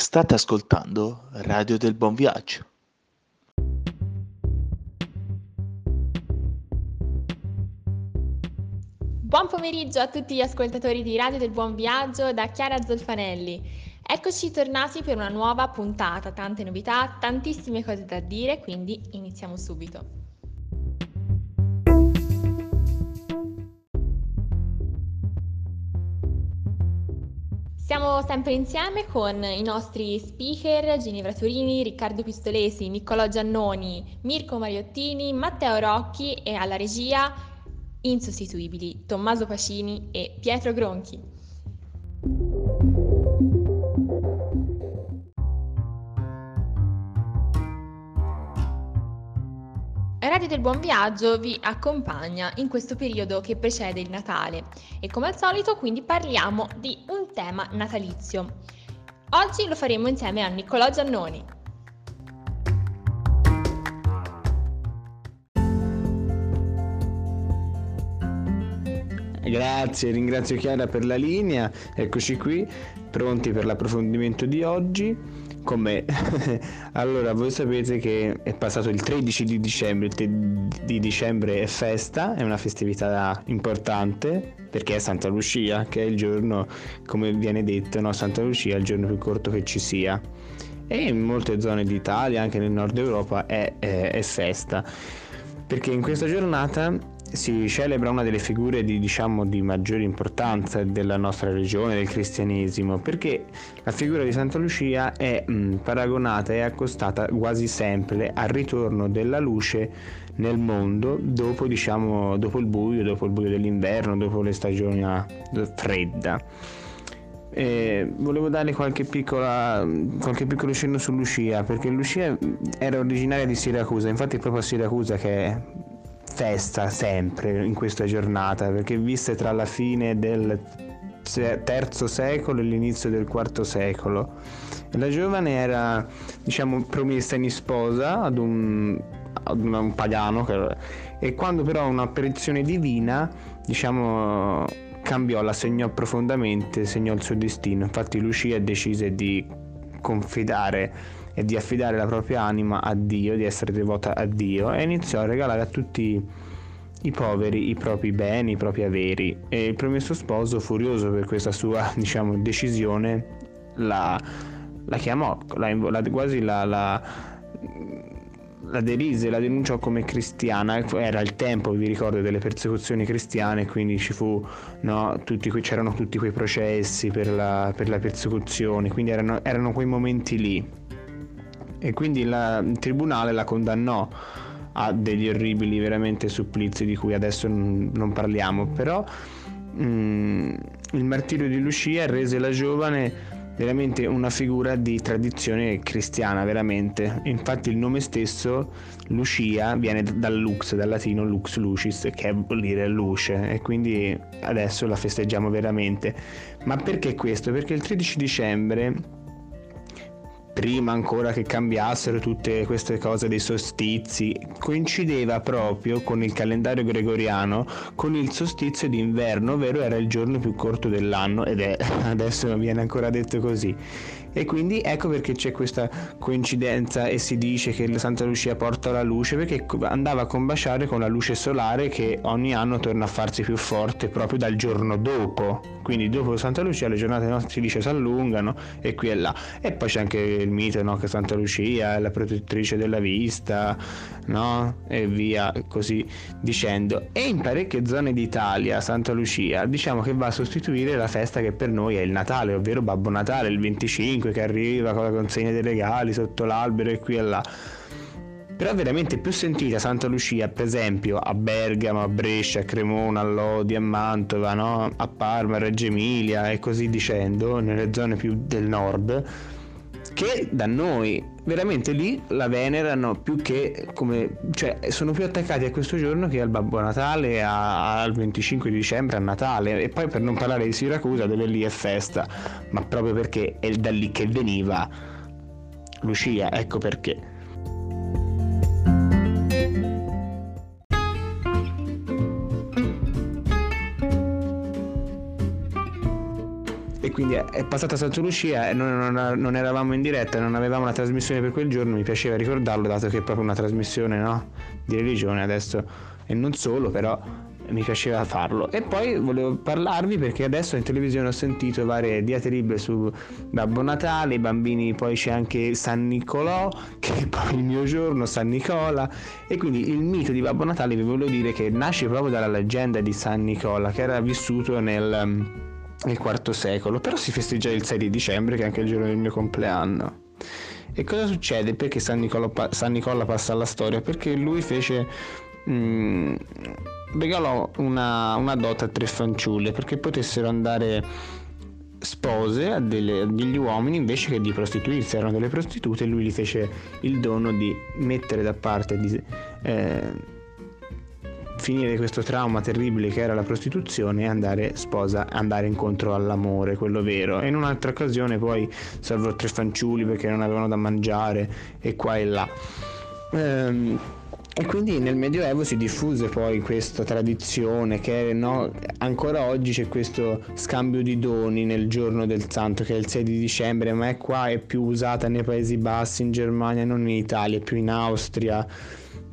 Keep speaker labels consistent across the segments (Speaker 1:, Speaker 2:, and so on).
Speaker 1: State ascoltando Radio del Buon Viaggio.
Speaker 2: Buon pomeriggio a tutti gli ascoltatori di Radio del Buon Viaggio da Chiara Zolfanelli. Eccoci tornati per una nuova puntata, tante novità, tantissime cose da dire, quindi iniziamo subito. Siamo sempre insieme con i nostri speaker Ginevra Turini, Riccardo Pistolesi, Niccolò Giannoni, Mirko Mariottini, Matteo Rocchi e alla regia insostituibili Tommaso Pacini e Pietro Gronchi. Radio del Buon Viaggio vi accompagna in questo periodo che precede il Natale e come al solito quindi parliamo di un tema natalizio. Oggi lo faremo insieme a Niccolò Giannoni.
Speaker 3: Grazie, ringrazio Chiara per la linea, eccoci qui, pronti per l'approfondimento di oggi con me. allora, voi sapete che è passato il 13 di dicembre, il 3 di dicembre è festa, è una festività importante perché è Santa Lucia, che è il giorno, come viene detto, no? Santa Lucia è il giorno più corto che ci sia. E in molte zone d'Italia, anche nel nord Europa, è, è, è festa. Perché in questa giornata si celebra una delle figure di, diciamo, di maggiore importanza della nostra regione, del cristianesimo, perché la figura di Santa Lucia è mh, paragonata e accostata quasi sempre al ritorno della luce nel mondo dopo, diciamo, dopo il buio, dopo il buio dell'inverno, dopo le stagioni fredda. Eh, volevo dare qualche, piccola, qualche piccolo cenno su Lucia perché Lucia era originaria di Siracusa infatti è proprio a Siracusa che festa sempre in questa giornata perché viste tra la fine del terzo secolo e l'inizio del quarto secolo. La giovane era diciamo promessa in sposa ad un, ad un pagano e quando però un'apparizione divina diciamo cambiò, la segnò profondamente, segnò il suo destino. Infatti Lucia decise di confidare e di affidare la propria anima a Dio, di essere devota a Dio e iniziò a regalare a tutti i poveri i propri beni, i propri averi. E il promesso sposo, furioso per questa sua diciamo, decisione, la, la chiamò, la, la, quasi la, la, la derise, la denunciò come cristiana, era il tempo, vi ricordo, delle persecuzioni cristiane, quindi ci fu, no, tutti, c'erano tutti quei processi per la, per la persecuzione, quindi erano, erano quei momenti lì e quindi la, il tribunale la condannò a degli orribili veramente supplizi di cui adesso non, non parliamo, però mh, mm, il martirio di Lucia rese la giovane veramente una figura di tradizione cristiana, veramente. Infatti il nome stesso, Lucia, viene dal lux, dal latino lux lucis, che vuol dire luce, e quindi adesso la festeggiamo veramente. Ma perché questo? Perché il 13 dicembre prima ancora che cambiassero tutte queste cose dei solstizi, coincideva proprio con il calendario gregoriano con il solstizio d'inverno, ovvero era il giorno più corto dell'anno ed è adesso viene ancora detto così. E quindi ecco perché c'è questa coincidenza e si dice che Santa Lucia porta la luce perché andava a combaciare con la luce solare che ogni anno torna a farsi più forte proprio dal giorno dopo. Quindi dopo Santa Lucia le giornate si dice si allungano e qui e là. E poi c'è anche il mito no, che Santa Lucia è la protettrice della vista, no? E via così dicendo. E in parecchie zone d'Italia Santa Lucia diciamo che va a sostituire la festa che per noi è il Natale, ovvero Babbo Natale, il 25 5 che arriva con la consegna dei regali sotto l'albero e qui e là. Però veramente più sentita Santa Lucia, per esempio, a Bergamo, a Brescia, a Cremona, a Lodi, a Mantova, no? a Parma, a Reggio Emilia e così dicendo, nelle zone più del nord, che da noi veramente lì la venerano più che come cioè sono più attaccati a questo giorno che al Babbo Natale a, al 25 di dicembre a Natale. E poi per non parlare di Siracusa dove lì è festa. Ma proprio perché è da lì che veniva Lucia ecco perché quindi è passata Santa Lucia e noi non, eravamo in diretta, non avevamo una trasmissione per quel giorno, mi piaceva ricordarlo dato che è proprio una trasmissione no? di religione adesso e non solo, però mi piaceva farlo. E poi volevo parlarvi perché adesso in televisione ho sentito varie diatribe su Babbo Natale, i bambini, poi c'è anche San Nicolò, che è poi il mio giorno, San Nicola. E quindi il mito di Babbo Natale vi volevo dire che nasce proprio dalla leggenda di San Nicola, che era vissuto nel, nel IV secolo, però si festeggia il 6 di dicembre, che è anche il giorno del mio compleanno. E cosa succede? Perché San Nicola, San Nicola passa alla storia? Perché lui fece mh, mm, regalò una, una dote a tre fanciulle perché potessero andare spose a, delle, a, degli uomini invece che di prostituirsi erano delle prostitute e lui gli fece il dono di mettere da parte di eh, finire questo trauma terribile che era la prostituzione e andare sposa andare incontro all'amore quello vero e in un'altra occasione poi salvò tre fanciulli perché non avevano da mangiare e qua e là ehm, e quindi nel Medioevo si diffuse poi questa tradizione che no, ancora oggi c'è questo scambio di doni nel giorno del santo che è il 6 di dicembre, ma è qua è più usata nei Paesi Bassi, in Germania, non in Italia, è più in Austria.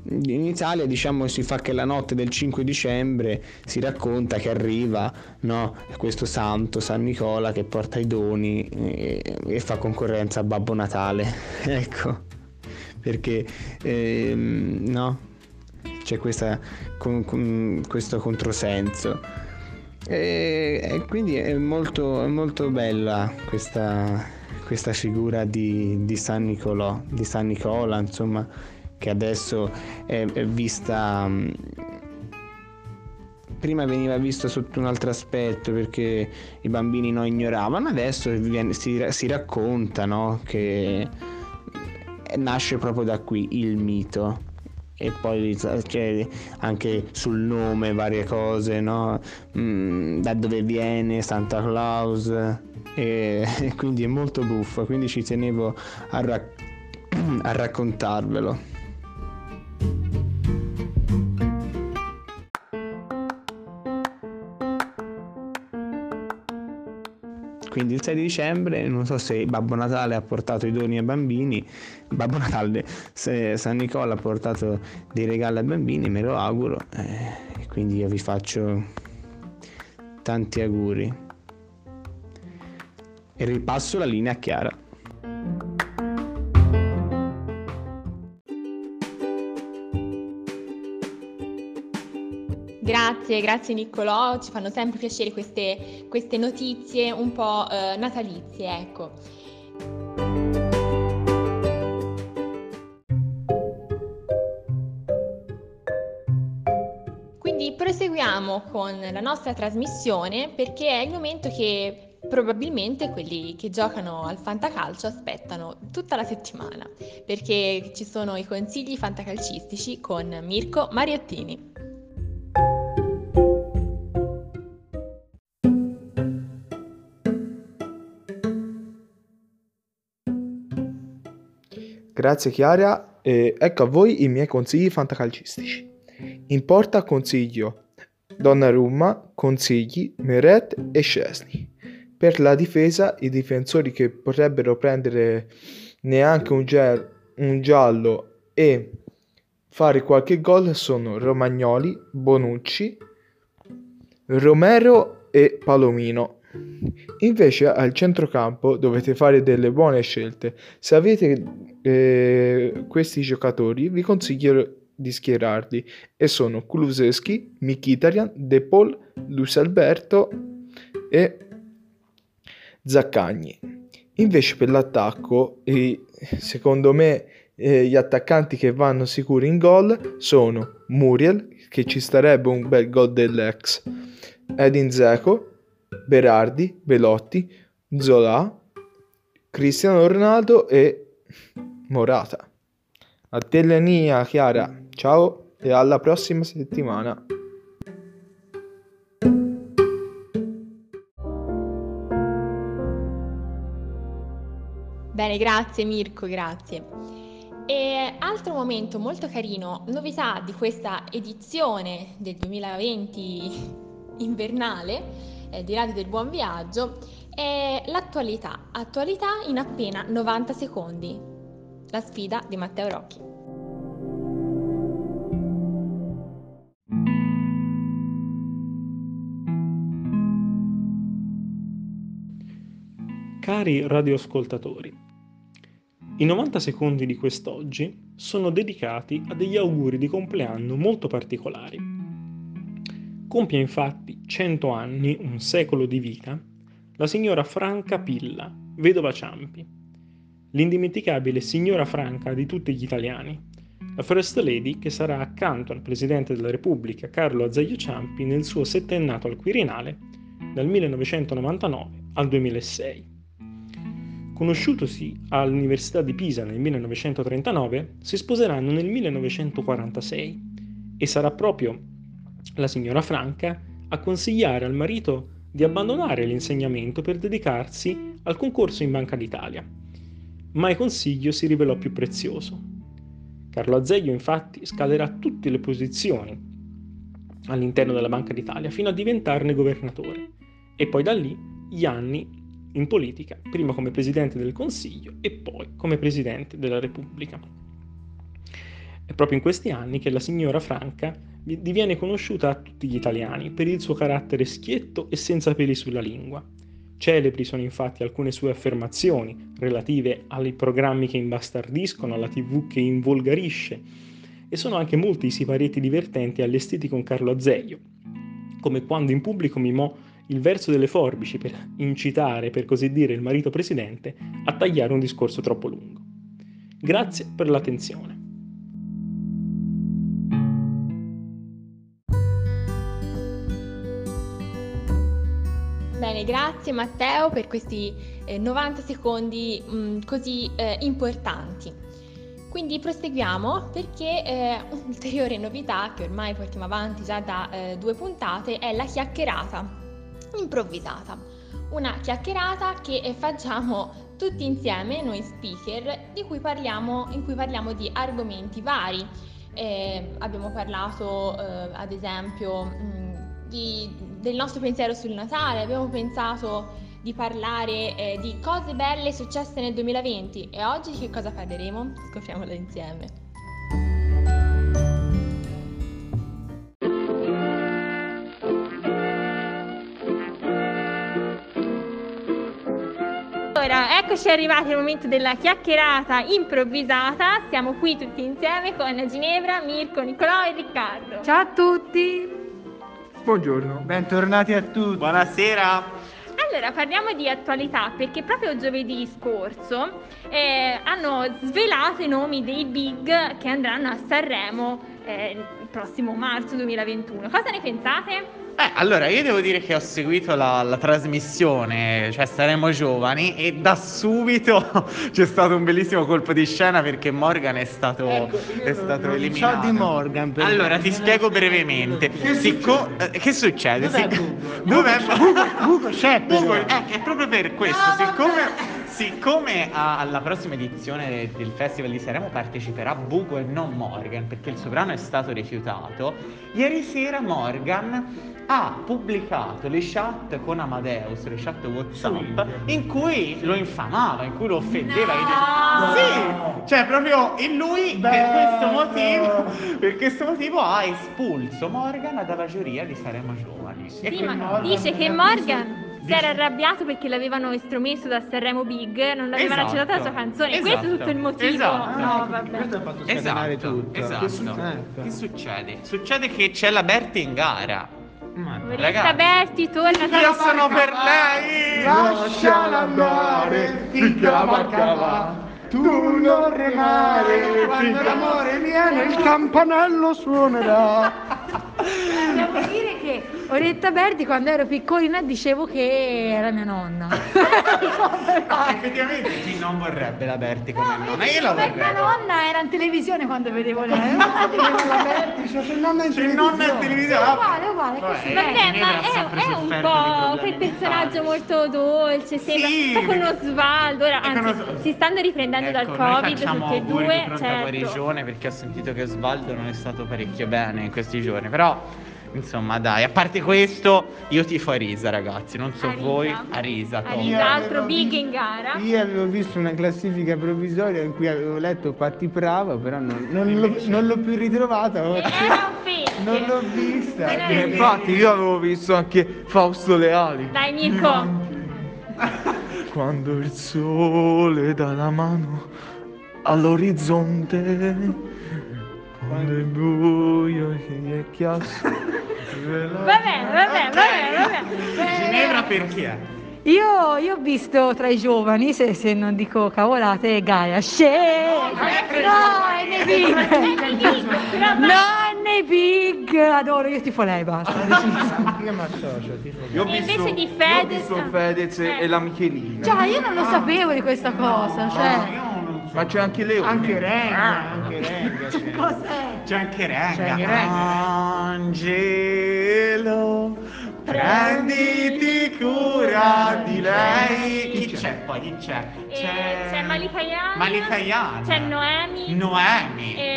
Speaker 3: In Italia diciamo si fa che la notte del 5 dicembre si racconta che arriva no, questo santo, San Nicola, che porta i doni e, e fa concorrenza a Babbo Natale. ecco perché ehm, no? c'è questa, con, con, questo controsenso. E, e, quindi è molto, è molto bella questa, questa figura di, di, San Nicolò, di San Nicola, insomma, che adesso è, vista prima veniva visto sotto un altro aspetto perché i bambini non ignoravano, adesso viene, si, si, racconta no? che nasce proprio da qui il mito e poi c'è anche sul nome varie cose, no? Mm, da dove viene Santa Claus e, e, quindi è molto buffo, quindi ci tenevo a, ra- a raccontarvelo. Quindi il 6 di dicembre non so se Babbo Natale ha portato i doni ai bambini Babbo Natale se San Nicola ha portato dei regali ai bambini me lo auguro eh, quindi io vi faccio tanti auguri. E ripasso la linea a Chiara
Speaker 2: Grazie, Niccolò, ci fanno sempre piacere queste, queste notizie un po' eh, natalizie, ecco. Quindi proseguiamo con la nostra trasmissione perché è il momento che probabilmente quelli che giocano al fantacalcio aspettano tutta la settimana perché ci sono i consigli fantacalcistici con Mirko Mariottini.
Speaker 4: Grazie Chiara e ecco a voi i miei consigli fantacalcistici. In porta consiglio Donnarumma, consigli Meret e Scesni. Per la difesa i difensori che potrebbero prendere neanche un, ger- un giallo e fare qualche gol sono Romagnoli, Bonucci, Romero e Palomino. Invece al centrocampo dovete fare delle buone scelte. Se avete eh, questi giocatori vi consiglio di schierarli e sono Kuluseschi, Mkhitaryan, De Paul, Luis Alberto e Zaccagni. Invece per l'attacco, secondo me eh, gli attaccanti che vanno sicuri in gol sono Muriel, che ci starebbe un bel gol dell'ex, Edin Zeko, Berardi, Belotti, Zola, Cristiano Ronaldo e Morata. A te Lenia, Chiara, ciao e alla prossima settimana.
Speaker 2: Bene, grazie Mirko, grazie. E altro momento molto carino, novità di questa edizione del 2020 invernale, eh, di Radio del Buon Viaggio è l'attualità. Attualità in appena 90 secondi. La sfida di Matteo Rocchi.
Speaker 5: Cari radioascoltatori, i 90 secondi di quest'oggi sono dedicati a degli auguri di compleanno molto particolari. Compie infatti 100 anni, un secolo di vita, la signora Franca Pilla, vedova Ciampi, l'indimenticabile signora Franca di tutti gli italiani, la First Lady che sarà accanto al Presidente della Repubblica Carlo Azeglio Ciampi nel suo settennato al Quirinale dal 1999 al 2006. Conosciutosi all'Università di Pisa nel 1939, si sposeranno nel 1946 e sarà proprio la signora Franca a consigliare al marito di abbandonare l'insegnamento per dedicarsi al concorso in Banca d'Italia. Ma il consiglio si rivelò più prezioso. Carlo Azeglio infatti scalerà tutte le posizioni all'interno della Banca d'Italia fino a diventarne governatore e poi da lì gli anni in politica, prima come Presidente del Consiglio e poi come Presidente della Repubblica. È proprio in questi anni che la signora Franca diviene conosciuta a tutti gli italiani per il suo carattere schietto e senza peli sulla lingua. Celebri sono infatti alcune sue affermazioni relative ai programmi che imbastardiscono, alla tv che involgarisce, e sono anche molti i siparietti divertenti allestiti con Carlo Azeglio, come quando in pubblico mimò il verso delle forbici per incitare, per così dire, il marito presidente a tagliare un discorso troppo lungo. Grazie per l'attenzione.
Speaker 2: Bene, grazie Matteo per questi eh, 90 secondi mh, mm, così eh, importanti. Quindi proseguiamo perché eh, un'ulteriore novità che ormai portiamo avanti già da eh, due puntate è la chiacchierata improvvisata. Una chiacchierata che facciamo tutti insieme, noi speaker, cui parliamo, in cui parliamo di argomenti vari. Eh, abbiamo parlato eh, ad esempio mh, di, del nostro pensiero sul Natale, abbiamo pensato di parlare eh, di cose belle successe nel 2020 e oggi di che cosa parleremo? Scopriamolo insieme. Allora, eccoci arrivati al momento della chiacchierata improvvisata. Siamo qui tutti insieme con Ginevra, Mirko, Nicolò e Riccardo.
Speaker 6: Ciao a tutti!
Speaker 3: Buongiorno.
Speaker 7: Bentornati a tutti.
Speaker 1: Buonasera.
Speaker 2: Allora, parliamo di attualità perché proprio giovedì scorso eh, hanno svelato i nomi dei big che andranno a Sanremo eh, il prossimo marzo 2021. Cosa ne pensate?
Speaker 7: Eh, allora io devo dire che ho seguito la, la, trasmissione, cioè saremo giovani, e da subito c'è stato un bellissimo colpo di scena perché Morgan è stato, ecco, è stato eliminato.
Speaker 6: So di Morgan.
Speaker 7: Per allora ti spiego brevemente. Che, Sicco- eh, che succede?
Speaker 6: Dov'è Sic- Dov'è
Speaker 7: Bugo? c'è Bugo, eh, è proprio per questo, siccome siccome a, alla prossima edizione del Festival di Sanremo parteciperà Bugo e non Morgan perché il sovrano è stato rifiutato, ieri sera Morgan ha pubblicato le chat con Amadeus, le chat WhatsApp, in cui lo infamava, in cui lo offendeva. No! Sì, cioè proprio e lui Beh. per questo motivo, per questo motivo ha espulso Morgan dalla giuria di Saremo Giovani.
Speaker 2: Sì, ma dice che Morgan si era arrabbiato perché l'avevano estromesso da Sanremo Big, non avevano esatto. accettato la sua canzone. Esatto. Questo è tutto il motivo.
Speaker 7: Esatto.
Speaker 6: No, vabbè. Questo ha fatto scatenare
Speaker 7: esatto.
Speaker 6: tutto.
Speaker 7: Esatto. Che, che succede? Succede che c'è la Berti in gara
Speaker 2: Ragazzi, Berti, torna
Speaker 7: Io sono per lei
Speaker 6: Lasciala andare Finché la barca va Tu non remare Quando l'amore viene Il campanello suonerà Devo dire che Oretta Berti quando ero piccolina dicevo che era mia nonna.
Speaker 7: no, effettivamente chi non vorrebbe la Berti come no, nonna? Io la vorrei.
Speaker 6: Mia nonna era in televisione quando vedevo lei. Non la Berti, cioè, c'è nonna in televisione.
Speaker 7: nonna in televisione. È
Speaker 6: uguale, uguale. Vabbè,
Speaker 2: Vabbè ma è, è un po' quel personaggio molto dolce, sembra sì, un po' con Osvaldo. Ora, anzi, con... si stanno riprendendo
Speaker 7: ecco,
Speaker 2: dal Covid tutti e due.
Speaker 7: Certo. guarigione perché ho sentito che Osvaldo non è stato parecchio bene in questi giorni, però Insomma, dai, a parte questo, io tifo Arisa, ragazzi. Non so
Speaker 8: Arisa.
Speaker 7: voi. Arisa.
Speaker 8: Arisa, altro big in gara.
Speaker 6: Io avevo visto una classifica provvisoria in cui avevo letto Patti Bravo, però non, non l'ho, non l'ho più ritrovata.
Speaker 8: E.
Speaker 6: Non l'ho vista. Eh.
Speaker 4: Infatti io avevo visto anche Fausto Leali.
Speaker 8: Dai Mirko.
Speaker 4: Quando il sole dà la mano all'orizzonte, quando è buio e è chiasso.
Speaker 8: Va bene, va bene, va bene, va bene.
Speaker 7: Ginevra per chi è?
Speaker 9: Io, io ho visto tra i giovani, se, se non dico cavolate, Gaia. Shea! No, è nei big! No, è nei big! Adoro, io tifo lei, basta.
Speaker 6: Io mi associo, tifo.
Speaker 4: Io ho
Speaker 8: E
Speaker 4: visto,
Speaker 8: invece di
Speaker 4: io ho
Speaker 8: Fedez-
Speaker 4: visto Fedez
Speaker 8: Eh.
Speaker 4: e la Michelina.
Speaker 9: Cioè, io non lo sapevo di questa cosa, cioè...
Speaker 4: Ma c'è anche Leo.
Speaker 6: Anche Renga, anche Renga. c'è.
Speaker 9: Cos'è?
Speaker 7: C'è anche Renga.
Speaker 6: C'è anche Renga.
Speaker 7: Angelo, prenditi cura di lei. Chi c'è poi? Chi c'è?
Speaker 8: C'è Malika Yan.
Speaker 7: Malika Yan.
Speaker 8: C'è Noemi.
Speaker 7: Noemi.
Speaker 8: e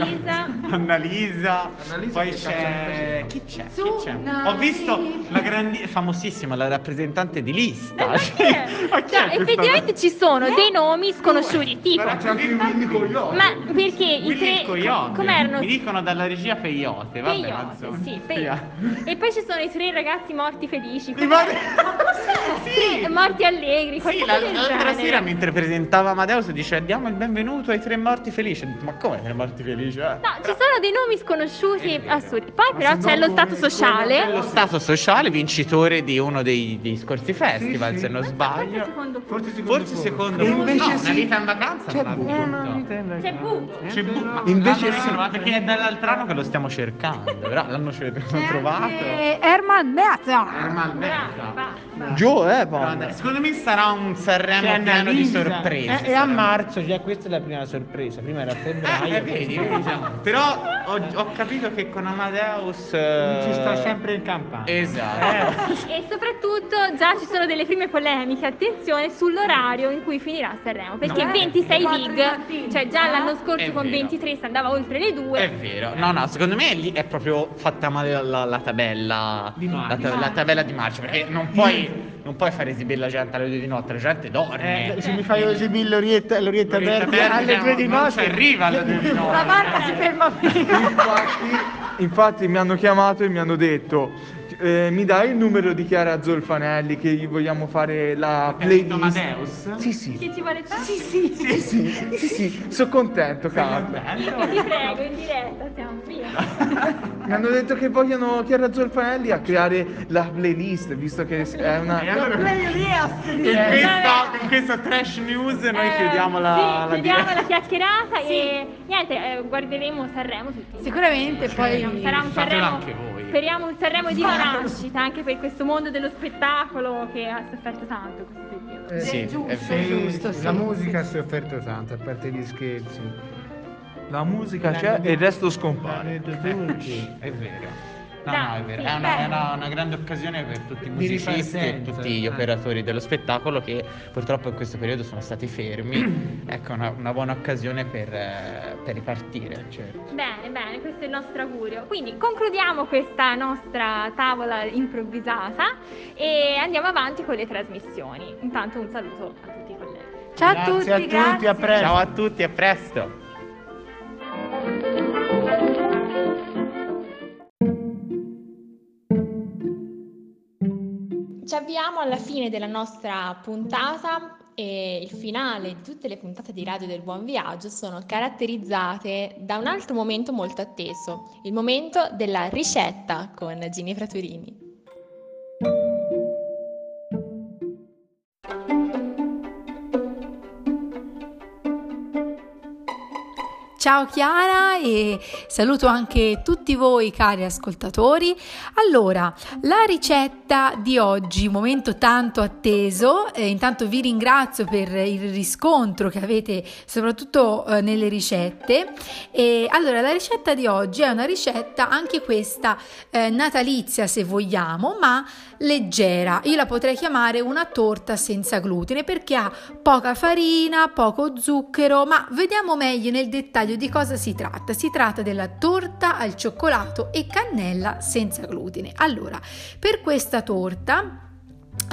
Speaker 8: Annalisa.
Speaker 7: Annalisa.
Speaker 4: Annalisa
Speaker 7: Poi c'è. Chi c'è? Chi c'è? Ho visto la grandi... famosissima, la rappresentante di lista.
Speaker 8: Ma?
Speaker 7: Ma è
Speaker 8: Cioè,
Speaker 7: questa-
Speaker 8: effettivamente ci sono dei nomi sconosciuti, tipo.
Speaker 4: C'è anche Willy Coyote.
Speaker 8: Ma perché i tre.
Speaker 7: coyote.
Speaker 8: Com'erano?
Speaker 7: Mi dicono dalla regia peyote, vabbè, ma
Speaker 8: Peyote, sì, peyote. E poi ci sono i tre ragazzi morti felici.
Speaker 7: Mi pare-
Speaker 8: Sì, morti allegri.
Speaker 7: Sì, la- l'altra sera mentre presentava Amadeus dice diamo il benvenuto ai tre morti felici. Ma come tre morti felici? Eh?"
Speaker 8: No, ci sono dei nomi sconosciuti assurdi. Poi però c'è lo stato sociale.
Speaker 7: Lo stato sociale vincitore di uno dei, dei scorsi festival, se non sbaglio.
Speaker 8: Secondo
Speaker 6: Forse secondo
Speaker 7: Forse secondo posto.
Speaker 4: invece
Speaker 7: no,
Speaker 4: sì.
Speaker 7: una vita in vacanza
Speaker 6: C'è
Speaker 7: non
Speaker 6: Bu.
Speaker 7: l'ha vinto.
Speaker 6: ma una vita in
Speaker 8: C'è. Bu.
Speaker 7: C'è Bu, ma
Speaker 4: Invece sì.
Speaker 7: perché è dall'altro anno che lo stiamo cercando, però l'hanno trovato.
Speaker 9: Herman
Speaker 8: Brava,
Speaker 7: Betta.
Speaker 8: brava.
Speaker 4: Gio, eh,
Speaker 7: dai, Secondo me sarà un Sanremo pieno di sorprese.
Speaker 6: Eh, e a marzo, già questa è la prima sorpresa. Prima era a febbraio.
Speaker 7: Eh, vedi, diciamo. Però ho, ho capito che con Amadeus eh,
Speaker 6: Ci sta sempre in campagna.
Speaker 7: Esatto.
Speaker 8: E soprattutto già ci sono delle prime polemiche, attenzione, sull'orario in cui finirà Sanremo, perché
Speaker 7: No.
Speaker 8: 26
Speaker 9: Quattro
Speaker 8: big,
Speaker 9: mattina.
Speaker 8: cioè già l'anno scorso
Speaker 7: È
Speaker 8: con
Speaker 7: vero.
Speaker 8: 23 si andava oltre le
Speaker 7: È
Speaker 8: 2.
Speaker 7: vero. No, no, secondo me lì è proprio fatta male la, la tabella
Speaker 6: Di
Speaker 7: la,
Speaker 6: marcia.
Speaker 7: ta- la tabella di marcia, perché non puoi, non puoi fare esibire la gente alle 2 di notte, la gente dorme.
Speaker 6: Eh, se mi fai esibire l'orietta, l'orietta
Speaker 7: L'orietta
Speaker 6: verde
Speaker 7: verde,
Speaker 6: alle due di
Speaker 7: non
Speaker 6: notte
Speaker 7: ci arriva alle due di notte.
Speaker 9: La barca si ferma prima.
Speaker 4: Infatti, infatti mi hanno chiamato e mi hanno detto eh, mi dai il numero di Chiara Zolfanelli che gli vogliamo fare la playlist?
Speaker 7: Amadeus?
Speaker 4: Sì, sì.
Speaker 8: Che ci vuole fare?
Speaker 4: Sì, sì, sì, sì, sì, sì, sono contento, Carla.
Speaker 8: Ti prego, in diretta, siamo via.
Speaker 4: Mi hanno detto che vogliono Chiara Zolfanelli a creare la playlist, visto che è una...
Speaker 7: E allora
Speaker 9: Playlist!
Speaker 7: con questa, con questa trash news noi
Speaker 8: Eh,
Speaker 7: chiudiamo la,
Speaker 8: sì,
Speaker 7: la
Speaker 8: chiudiamo
Speaker 7: diretta.
Speaker 8: la chiacchierata e niente, eh, guarderemo Sanremo tutti.
Speaker 9: Sicuramente poi...
Speaker 8: Sarà un Sanremo,
Speaker 7: anche voi.
Speaker 8: speriamo un Sanremo di rinascita anche per questo mondo dello spettacolo che ha sofferto tanto questo periodo.
Speaker 6: Eh,
Speaker 7: Sì, è
Speaker 9: giusto,
Speaker 7: vero.
Speaker 9: giusto, sì.
Speaker 6: La musica ha sofferto tanto, a parte gli scherzi.
Speaker 4: La musica c'è e il resto scompare.
Speaker 7: È vero. No, no, è vero. È una, è una- una grande occasione per tutti i musicisti e tutti gli
Speaker 6: Eh.
Speaker 7: operatori dello spettacolo che purtroppo in questo periodo sono stati fermi. ecco, una, una buona occasione per, eh, per ripartire. Certo.
Speaker 8: Bene, bene, questo è il nostro augurio. Quindi concludiamo questa nostra tavola improvvisata e andiamo avanti con le trasmissioni. Intanto un saluto a tutti i colleghi.
Speaker 9: Ciao a
Speaker 6: Grazie
Speaker 9: tutti,
Speaker 6: a tutti, a presto.
Speaker 7: Ciao a tutti, a presto.
Speaker 8: Avviamo alla fine della nostra puntata e il finale di tutte le puntate di Radio del Buon Viaggio sono caratterizzate da un altro momento molto atteso, il momento della ricetta con Gini Fraturini.
Speaker 9: Ciao Chiara e saluto anche tutti voi cari ascoltatori. Allora, la ricetta di oggi, momento tanto atteso, eh, intanto vi ringrazio per il riscontro che avete soprattutto eh, nelle ricette. E allora, la ricetta di oggi è una ricetta anche questa eh, natalizia se vogliamo, ma leggera. Io la potrei chiamare una torta senza glutine perché ha poca farina, poco zucchero, ma vediamo meglio nel dettaglio di cosa si tratta. Si tratta della torta al cioccolato e cannella senza glutine. Allora, per questa torta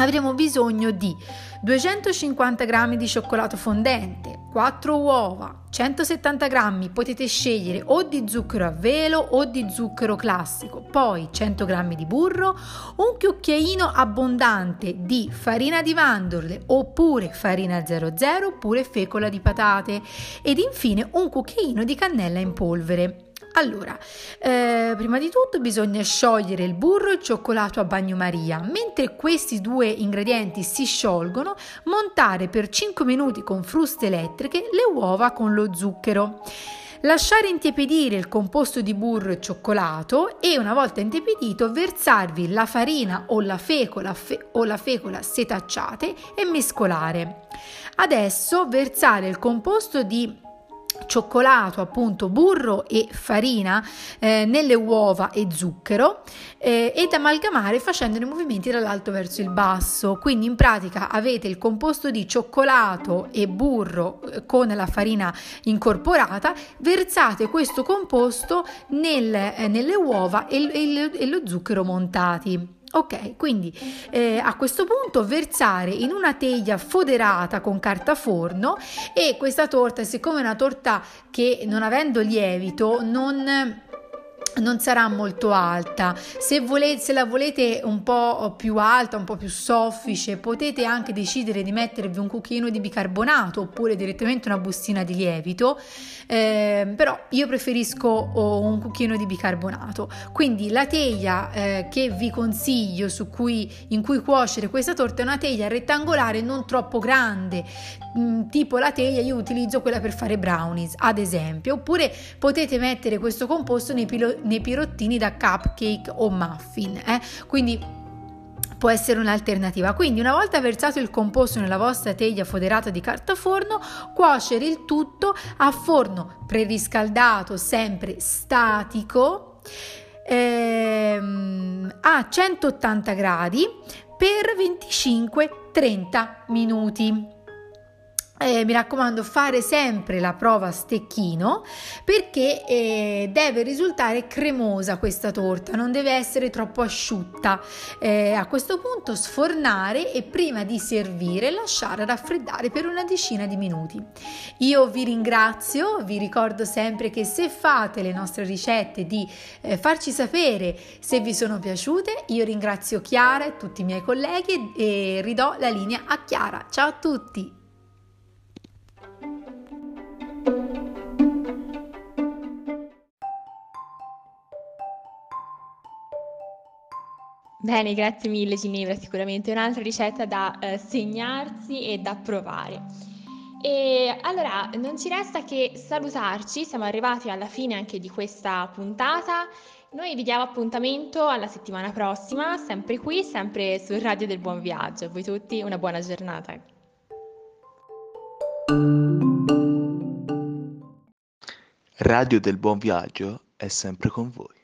Speaker 9: avremo bisogno di 250 g di cioccolato fondente, 4 uova, 170 g potete scegliere o di zucchero a velo o di zucchero classico, poi 100 g di burro, un cucchiaino abbondante di farina di mandorle oppure farina 00 oppure fecola di patate ed infine un cucchiaino di cannella in polvere. Allora, eh, prima di tutto bisogna sciogliere il burro e il cioccolato a bagnomaria. Mentre questi due ingredienti si sciolgono, montare per 5 minuti con fruste elettriche le uova con lo zucchero. Lasciare intiepidire il composto di burro e cioccolato e una volta intiepidito versarvi la farina o la fecola, fe- o la fecola setacciate e mescolare. Adesso versare il composto di cioccolato, appunto burro e farina eh, nelle uova e zucchero eh, ed amalgamare facendo i movimenti dall'alto verso il basso. Quindi in pratica avete il composto di cioccolato e burro eh, con la farina incorporata, versate questo composto nel, eh, nelle uova e, e, e lo zucchero montati. Ok, quindi eh, a questo punto versare in una teglia foderata con carta forno e questa torta, siccome è una torta che non avendo lievito non non sarà molto alta. Se, volete, se la volete un po' più alta, un po' più soffice, potete anche decidere di mettervi un cucchiaino di bicarbonato oppure direttamente una bustina di lievito, eh, però io preferisco oh, un cucchiaino di bicarbonato. Quindi la teglia eh, che vi consiglio cui, in cui cuocere questa torta è una teglia rettangolare non troppo grande, mm, tipo la teglia io utilizzo quella per fare brownies, ad esempio, oppure potete mettere questo composto nei, pilo- nei pirottini da cupcake o muffin. Eh? Quindi può essere un'alternativa. Quindi una volta versato il composto nella vostra teglia foderata di carta forno, cuocere il tutto a forno preriscaldato, sempre statico, ehm, a 180 gradi per 25-30 minuti. Eh, mi raccomando fare sempre la prova a stecchino perché eh, deve risultare cremosa questa torta non deve essere troppo asciutta. Eh, a questo punto sfornare e prima di servire lasciare raffreddare per una decina di minuti. Io vi ringrazio vi ricordo sempre che se fate le nostre ricette di eh, farci sapere se vi sono piaciute io ringrazio Chiara e tutti i miei colleghi e, e ridò la linea a Chiara. Ciao a tutti
Speaker 2: Bene, grazie mille Ginevra, sicuramente un'altra ricetta da eh, segnarsi e da provare. E allora non ci resta che salutarci, siamo arrivati alla fine anche di questa puntata. Noi vi diamo appuntamento alla settimana prossima, sempre qui, sempre sul Radio del Buon Viaggio. A voi tutti una buona giornata.
Speaker 1: Radio del Buon Viaggio è sempre con voi.